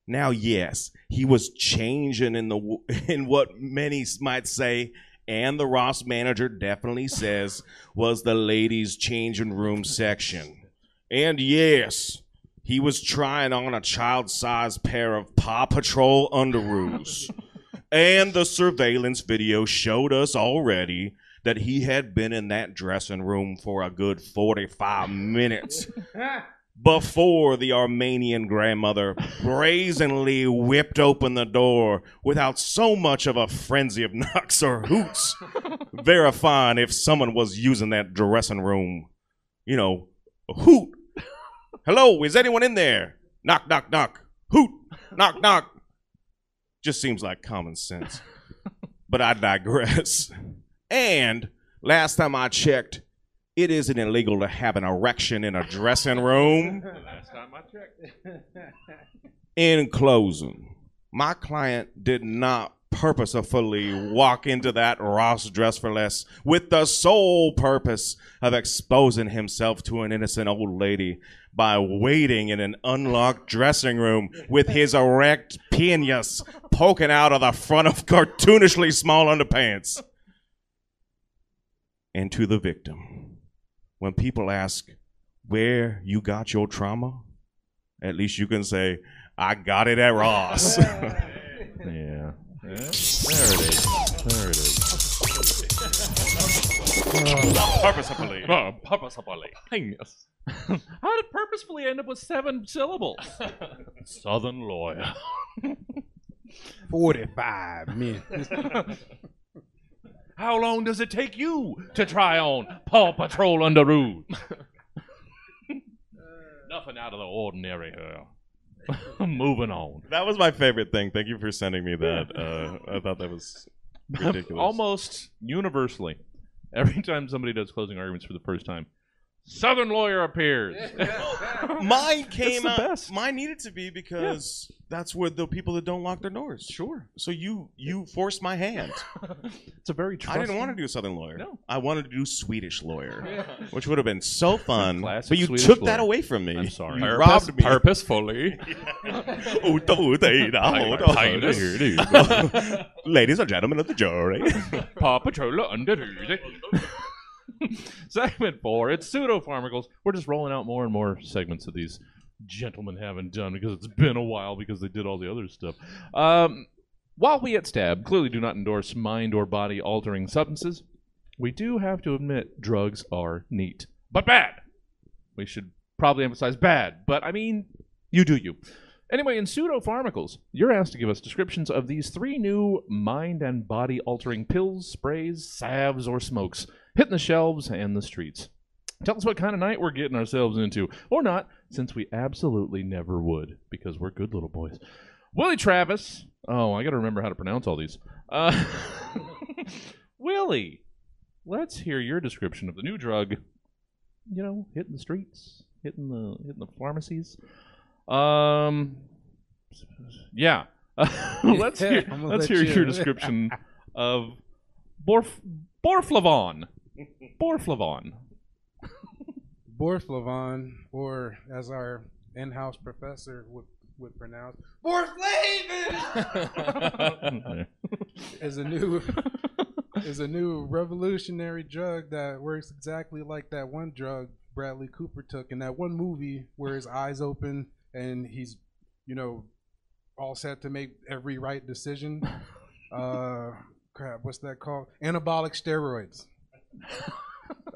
Now, yes, he was changing in the in what many might say, and the Ross manager definitely says was the ladies' changing room section. And yes, he was trying on a child-sized pair of Paw Patrol underoos. and the surveillance video showed us already that he had been in that dressing room for a good 45 minutes before the Armenian grandmother brazenly whipped open the door without so much of a frenzy of knocks or hoots, verifying if someone was using that dressing room. You know, hoot. Hello, is anyone in there? Knock, knock, knock. Hoot. Knock, knock. Just seems like common sense. But I digress. And last time I checked, it isn't illegal to have an erection in a dressing room. Last time I checked. In closing, my client did not purposefully walk into that Ross dress for less with the sole purpose of exposing himself to an innocent old lady by waiting in an unlocked dressing room with his erect penis poking out of the front of cartoonishly small underpants. And to the victim, when people ask where you got your trauma, at least you can say, I got it at Ross. Yeah. Yeah. There it is. There it is. Purposefully. Oh, purposefully. How did purposefully end up with seven syllables? Southern lawyer. 45 minutes. How long does it take you to try on Paw Patrol Underoos? Nothing out of the ordinary here. Moving on. That was my favorite thing. Thank you for sending me that. Uh, I thought that was ridiculous. Almost universally, every time somebody does closing arguments for the first time, Southern lawyer appears. Mine came the out. best. Mine needed to be because that's where the people that don't lock their doors. sure. So you you forced my hand. It's a very I trusting. didn't want to do a Southern lawyer. No. I wanted to do Swedish lawyer, which would have been so fun. Classic But you Swedish took that lawyer. away from me. I'm sorry. You Purpose, robbed me. Purposefully. Ladies and gentlemen of the jury. Paw Patrol Underoos. Segment four. It's pseudo pharmacals. We're just rolling out more and more segments of these gentlemen haven't done because it's been a while because they did all the other stuff. Um, While we at Stab clearly do not endorse mind or body altering substances, we do have to admit drugs are neat, but bad. We should probably emphasize bad, but I mean, you do you. Anyway, in pseudopharmacals, you're asked to give us descriptions of these three new mind and body altering pills, sprays, salves, or smokes hitting the shelves and the streets. Tell us what kind of night we're getting ourselves into, or not, since we absolutely never would, because we're good little boys. Willie Travis. Oh, I got to remember how to pronounce all these. Uh, Willie, let's hear your description of the new drug. You know, hitting the streets, hitting the hitting the pharmacies. Um, yeah. let's hear I'm let's let hear you- your description of Borf Borflavon. Borflavon. Borflavon, or as our in-house professor would would pronounce, Borflavin, is a new is a new revolutionary drug that works exactly like that one drug Bradley Cooper took in that one movie where his eyes open and he's, you know, all set to make every right decision. Uh, crap, what's that called? Anabolic steroids.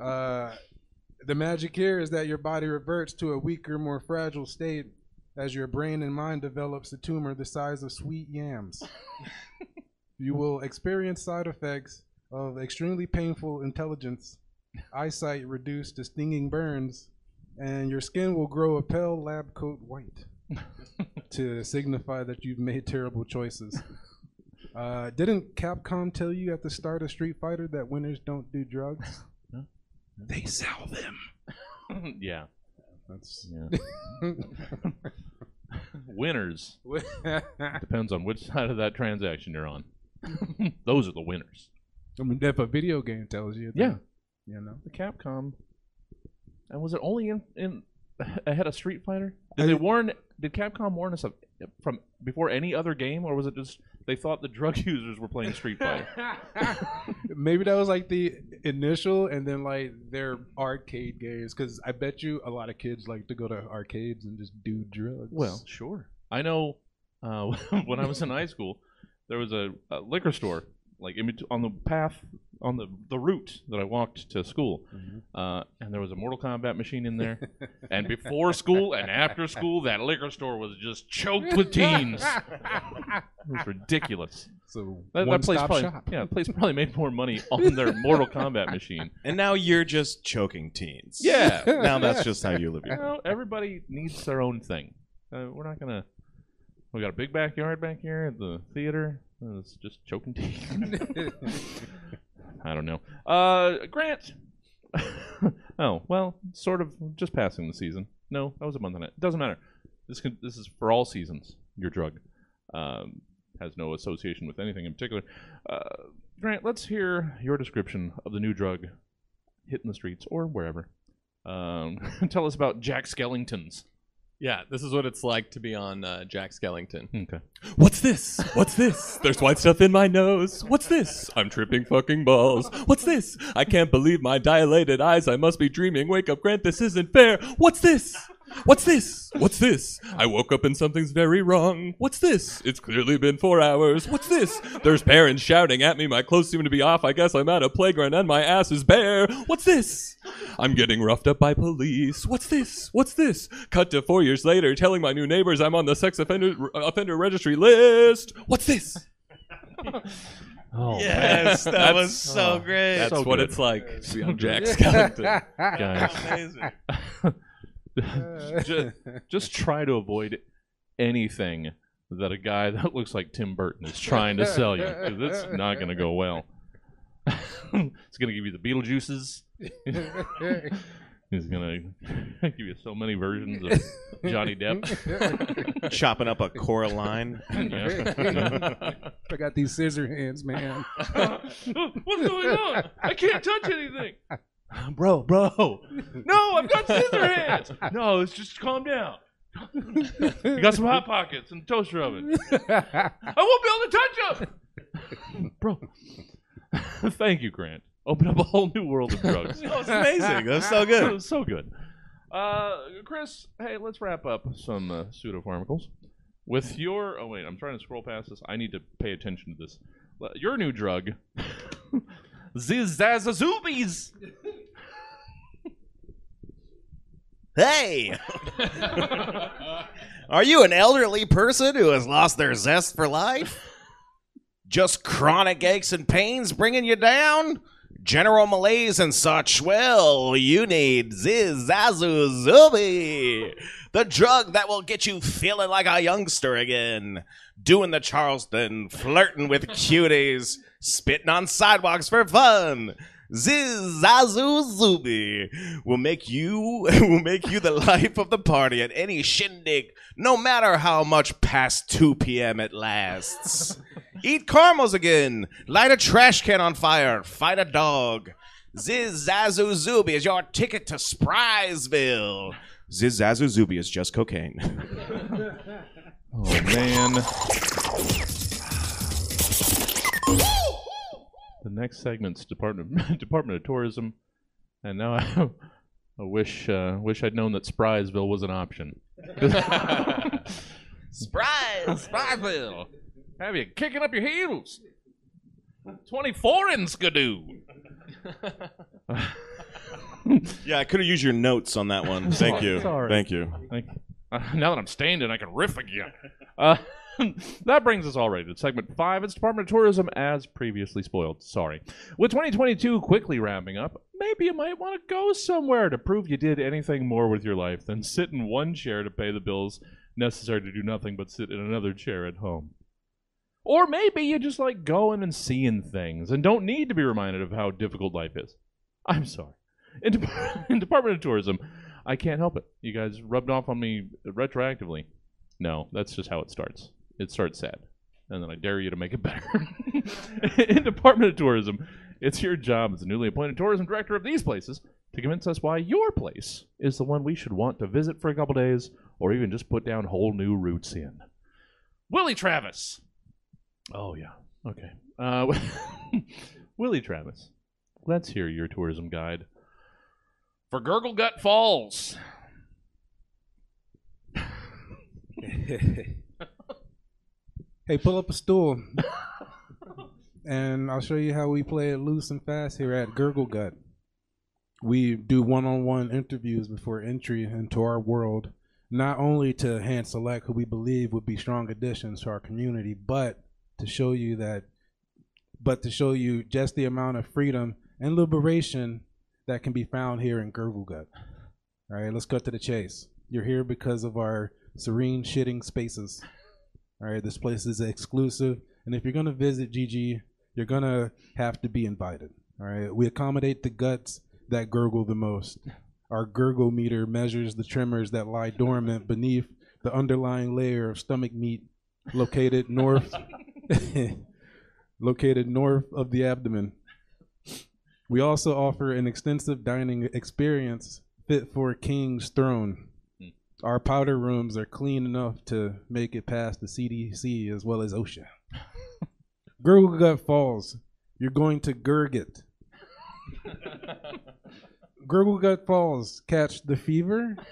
Uh, the magic here is that your body reverts to a weaker, more fragile state as your brain and mind develops a tumor the size of sweet yams. you will experience side effects of extremely painful intelligence, eyesight reduced to stinging burns, and your skin will grow a pale lab coat white to signify that you've made terrible choices. Uh, didn't Capcom tell you at the start of Street Fighter that winners don't do drugs? Huh? They sell them. yeah. That's Yeah. Winners depends on which side of that transaction you're on. Those are the winners. I mean, if a video game tells you, Yeah. you know. The Capcom. And was it only in, in ahead of Street Fighter? Did they warn? Did Capcom warn us of, from before any other game, or was it just they thought the drug users were playing Street Fighter? Maybe that was like the initial, and then like their arcade games. Because I bet you a lot of kids like to go to arcades and just do drugs. Well, sure. I know uh, when I was in high school, there was a, a liquor store like in bet- on the path on the the route that I walked to school, uh, and there was a Mortal Kombat machine in there. and before school and after school, that liquor store was just choked with teens. It was ridiculous. so That, that one place stop probably shop. yeah, that place probably made more money on their Mortal Kombat machine. And now you're just choking teens. Yeah. Now that's just how you live You your know, everybody needs their own thing. Uh, we're not gonna. We got a big backyard back here at the theater. Uh, It's just choking teeth. I don't know. Uh, Grant. oh well, sort of just passing the season. No, that was a month and a It doesn't matter. This could, this is for all seasons. Your drug um, has no association with anything in particular. Uh, Grant, let's hear your description of the new drug hitting the streets or wherever. Um, tell us about Jack Skellington's. Yeah, this is what it's like to be on uh, Jack Skellington. Okay. What's this? What's this? There's white stuff in my nose. What's this? I'm tripping fucking balls. What's this? I can't believe my dilated eyes. I must be dreaming. Wake up, Grant. This isn't fair. What's this? What's this? What's this? I woke up and something's very wrong. What's this? It's clearly been four hours. What's this? There's parents shouting at me. My clothes seem to be off. I guess I'm at a playground and my ass is bare. What's this? I'm getting roughed up by police. What's this? What's this? Cut to four years later, telling my new neighbors I'm on the sex offender offender registry list. What's this? Oh, Yes, that That's- was so oh, great. That's So what good. it's like to be on Jack Skellington. guys. Amazing. Uh. just, just try to avoid anything that a guy that looks like Tim Burton is trying to sell you because it's not going to go well. it's going to give you the Beetlejuices. He's going to give you so many versions of Johnny Depp. Chopping up a Coraline. Yeah. I got these scissor hands, man. What's going on? I can't touch anything. Bro, bro. No, I've got scissor hands. No, it's just calm down. You got some hot pockets and a toaster oven. I won't be able to touch them. Bro. Thank you, Grant. Open up a whole new world of drugs. That was amazing. That was so good. was so good. Uh, Chris, hey, let's wrap up some uh, pseudopharmacals. with your oh wait, I'm trying to scroll past this. I need to pay attention to this. Your new drug, Zizazazoobies. Hey! Are you an elderly person who has lost their zest for life? Just chronic aches and pains bringing you down? General malaise and such? Well, you need Zizazu Zubi, the drug that will get you feeling like a youngster again, doing the Charleston, flirting with cuties, spitting on sidewalks for fun. Zizazu Zubi will make you will make you the life of the party at any shindig, no matter how much past 2 p.m. it lasts. Eat caramels again, light a trash can on fire, fight a dog. Zizazu Zubi is your ticket to Sprysville. Zizazu Zubi is just cocaine. Oh man. The next segment's Department Department of Tourism, and now I, I wish uh, wish I'd known that Sprysville was an option. Spries! Sprysville, have you kicking up your heels? Twenty four in Skidoo. Yeah, I could have used your notes on that one. Thank you. Sorry. Thank you. Like, uh, now that I'm standing, I can riff again. Uh, that brings us already to segment five. It's Department of Tourism, as previously spoiled. Sorry. With 2022 quickly wrapping up, maybe you might want to go somewhere to prove you did anything more with your life than sit in one chair to pay the bills necessary to do nothing but sit in another chair at home. Or maybe you just like going and seeing things and don't need to be reminded of how difficult life is. I'm sorry. In, in Department of Tourism, I can't help it. You guys rubbed off on me retroactively. No, that's just how it starts. It starts sad. And then I dare you to make it better. in Department of Tourism, it's your job as the newly appointed tourism director of these places to convince us why your place is the one we should want to visit for a couple days or even just put down whole new roots in. Willie Travis. Oh, yeah. Okay. Uh, Willie Travis, let's hear your tourism guide for Gurgle Gut Falls. Hey, pull up a stool, and I'll show you how we play it loose and fast here at Gurgle Gut. We do one-on-one interviews before entry into our world, not only to hand select who we believe would be strong additions to our community, but to show you that, but to show you just the amount of freedom and liberation that can be found here in Gurgle Gut. All right, let's cut to the chase. You're here because of our serene shitting spaces. All right, this place is exclusive, and if you're gonna visit GG, you're gonna have to be invited. All right, we accommodate the guts that gurgle the most. Our gurgle meter measures the tremors that lie dormant beneath the underlying layer of stomach meat located north located north of the abdomen. We also offer an extensive dining experience fit for a king's throne. Our powder rooms are clean enough to make it past the CDC as well as OSHA. Gurgle Gut Falls, you're going to Gurgit. Gurgle Gut Falls, catch the fever.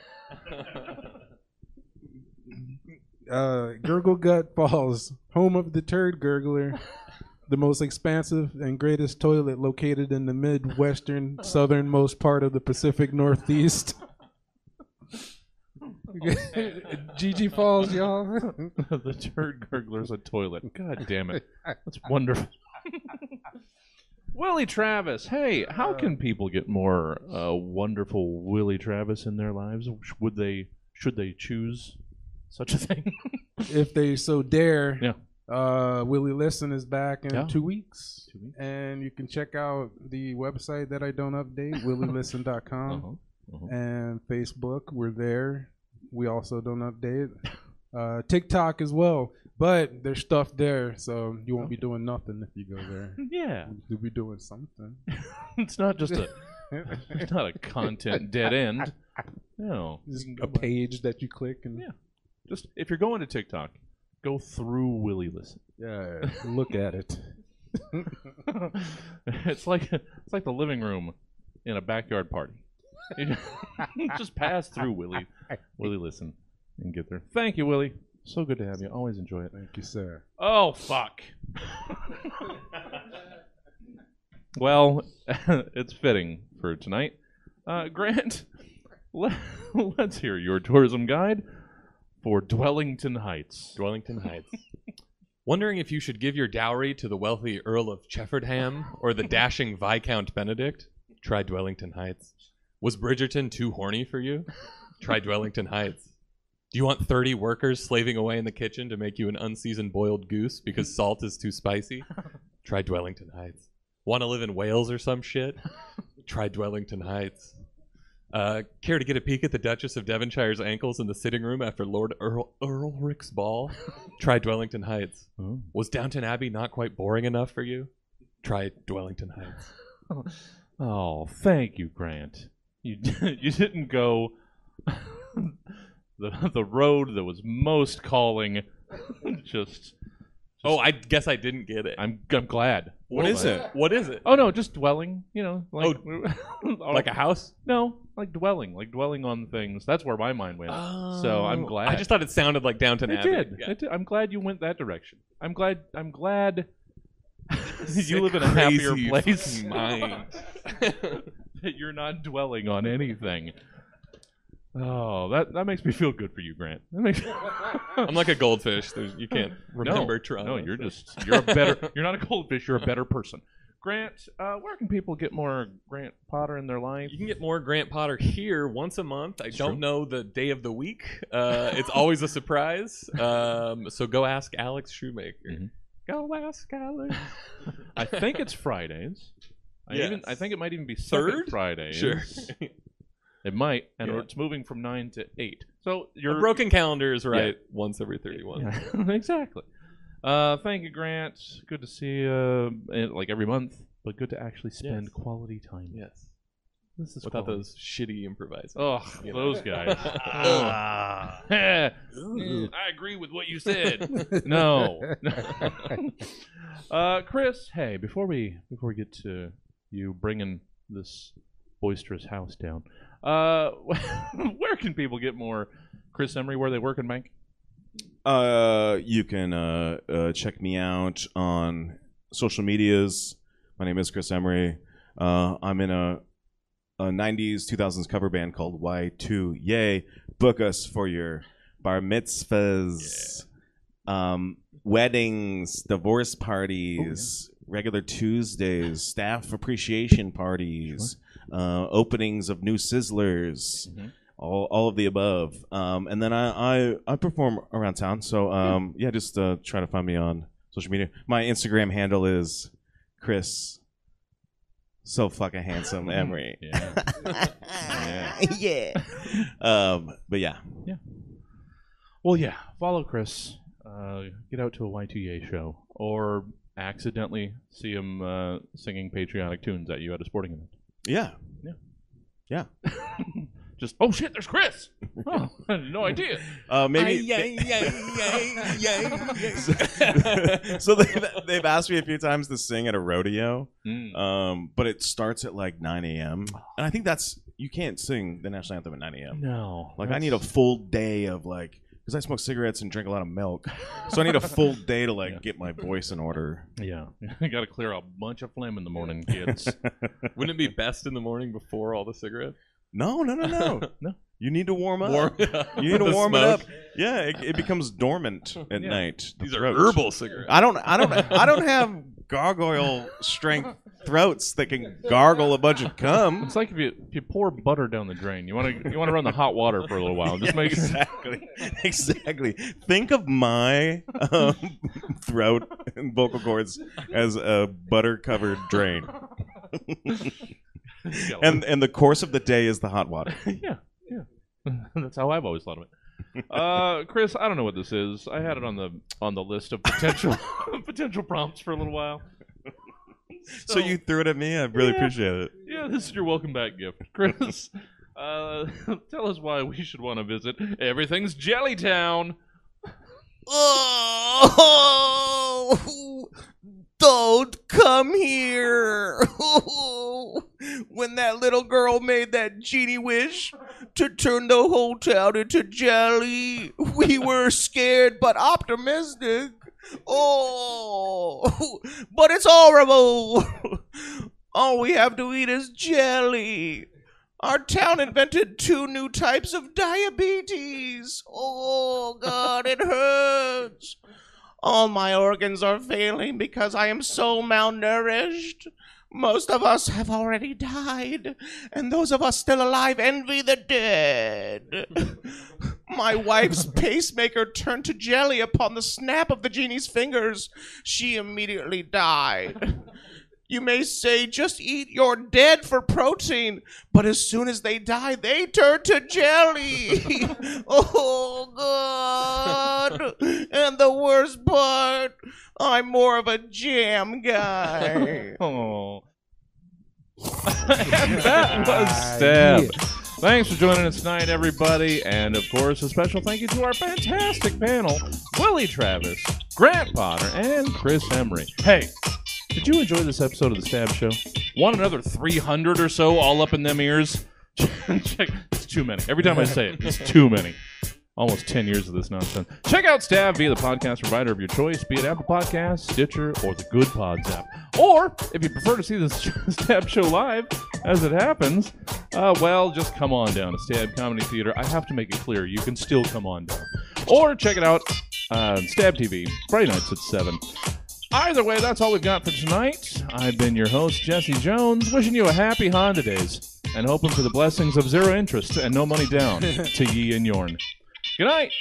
Uh, Gurgle Gut Falls, home of the turd gurgler, the most expansive and greatest toilet located in the midwestern southernmost part of the Pacific Northeast. GG Falls, y'all. the turd gurgler's a toilet. God damn it. That's wonderful. Willie Travis. Hey, how can people get more uh, wonderful Willie Travis in their lives? Would they should they choose such a thing? if they so dare. Yeah. Uh, Willie Listen is back in Yeah. two weeks. Two weeks. And you can check out the website that I don't update, willielisten.com. Uh-huh. Uh-huh. And Facebook, we're there. We also don't update. Uh, TikTok as well. But there's stuff there, so you won't be doing nothing if you go there. Yeah. You'll be doing something. It's not just a it's not a content dead end. No. Just a page that you click and Yeah. Just if you're going to TikTok, go through Willie Listen. yeah, look at it. it's like it's like the living room in a backyard party. You just, just pass through Willie, Willie listen, and get there. Thank you, Willie. So good to have you. Always enjoy it. Thank you, sir. Oh fuck. well, it's fitting for tonight. Uh, Grant, let, let's hear your tourism guide for Dwellington Heights. Dwellington Heights. Wondering if you should give your dowry to the wealthy Earl of Cheffordham or the dashing Viscount Benedict? Try Dwellington Heights. Was Bridgerton too horny for you? Try Dwellington Heights. Do you want 30 workers slaving away in the kitchen to make you an unseasoned boiled goose because salt is too spicy? Try Dwellington Heights. Want to live in Wales or some shit? Try Dwellington Heights. Uh, care to get a peek at the Duchess of Devonshire's ankles in the sitting room after Lord Earl Earlrick's ball? Try Dwellington Heights. Oh. Was Downton Abbey not quite boring enough for you? Try Dwellington Heights. Oh, thank you, Grant. You you didn't go the the road that was most calling. just Oh, I guess I didn't get it. I'm I'm glad. What is it? What is it? Oh no, just dwelling. You know, like oh, Like a house? no, like dwelling, like dwelling on things. That's where my mind went. so I'm Oh, glad. I just thought it sounded like Downton it Abbey. did. Yeah. It did. I'm glad you went that direction. I'm glad. I'm glad you live in a happier place. fucking mind. that you're not dwelling on anything. Oh, that that makes me feel good for you, Grant. That makes I'm like a goldfish. There's, you can't remember no, trauma. No, you're just you're a better. You're not a goldfish. You're a better person. Grant, uh, where can people get more Grant Potter in their life? You can get more Grant Potter here once a month. I It's don't true. know the day of the week. Uh, it's always a surprise. Um, so go ask Alex Shoemaker. Mhm. Go ask Alex. I think it's Fridays. I even I think it might even be Third? Friday. Sure. It might, and Yeah. it's moving from nine to eight. So Your broken calendar is right once every 31. Yeah, exactly. Uh, thank you, Grant. Good to see you, uh, like every month, but good to actually spend Yes. quality time. Yes. This is Without quality. those shitty improvisers. Oh, you know. those guys. Mm, I agree with what you said. no. uh, Chris, hey, before we before we get to you bringing this boisterous house down, uh, where can people get more Chris Emery? Where they work in bank? Uh, you can uh, uh, check me out on social medias. My name is Chris Emery. Uh, I'm in a, a 90s, 2000s cover band called Y2 Yay. Book us for your bar mitzvahs, um, weddings, divorce parties, regular Tuesdays, staff appreciation parties, uh, openings of new Sizzlers Mhm. all, all of the above. Um, and then I, I, I perform around town. So um, yeah, just uh, try to find me on social media. My Instagram handle is Chris. So fucking handsome, Emery. Yeah. yeah. yeah. Um, but yeah, Yeah. Well, yeah. Follow Chris. Uh, get out to a Y2A show, or accidentally see him uh, singing patriotic tunes at you at a sporting event. yeah. Yeah. Yeah. Just oh shit, there's Chris. Oh, I had no idea. Uh, maybe. so they've, they've asked me a few times to sing at a rodeo, Mm. um, but it starts at like 9 a.m. And I think that's you can't sing the national anthem at 9 a.m. No, Like I need a full day of like because I smoke cigarettes and drink a lot of milk, so I need a full day to like Yeah. get my voice in order. yeah. I got to clear a bunch of phlegm in the morning, kids. Wouldn't it be best in the morning before all the cigarettes? No, no, no, no, No. You need to warm up. Warm- You need to warm smoke. it up. Yeah, it, it becomes dormant at Yeah. night. the These are herbal cigarettes. I don't. I don't. I don't have gargoyle strength throats that can gargle a bunch of cum. it's like if you if you pour butter down the drain, you want to you want to run the hot water for a little while. Just make exactly, exactly. Think of my um, throat and vocal cords as a butter-covered drain, and and the course of the day is the hot water. yeah, yeah. That's how I've always thought of it. Uh, Chris, I don't know what this is. I had it on the on the list of potential potential prompts for a little while. So you threw it at me. I really Yeah. appreciate it. yeah, this is your welcome back gift, Chris. Uh, tell us why we should want to visit Everything's Jellytown. Oh, don't come here. when that little girl made that genie wish to turn the whole town into jelly. We were scared but optimistic. Oh, but it's horrible. All we have to eat is jelly. Our town invented two new types of diabetes. Oh, God, it hurts. All my organs are failing because I am so malnourished. Most of us have already died, and those of us still alive envy the dead. My wife's pacemaker turned to jelly upon the snap of the genie's fingers. She immediately died. You may say, just eat your dead for protein, but as soon as they die, they turn to jelly. oh, God. And the worst part, I'm more of a jam guy. Oh. and that was Stab. Thanks for joining us tonight, everybody. And of course, a special thank you to our fantastic panel Willie Travis, Grant Potter, and Chris Emery. Hey, did you enjoy this episode of The Stab Show? Want another 300 or so all up in them ears? Check. It's too many. Every time I say it, it's too many. Almost 10 years of this nonsense. Check out Stab via the podcast provider of your choice, be it Apple Podcasts, Stitcher, or the Good Pods app. Or, if you prefer to see the Stab Show live as it happens, uh, well, just come on down to Stab Comedy Theater. I have to make it clear, you can still come on down. Or check it out on Stab TV, Friday nights at 7. Either way, that's all we've got for tonight. I've been your host, Jesse Jones, wishing you a happy Honda Days and hoping for the blessings of zero interest and no money down to ye and yorn. Good night.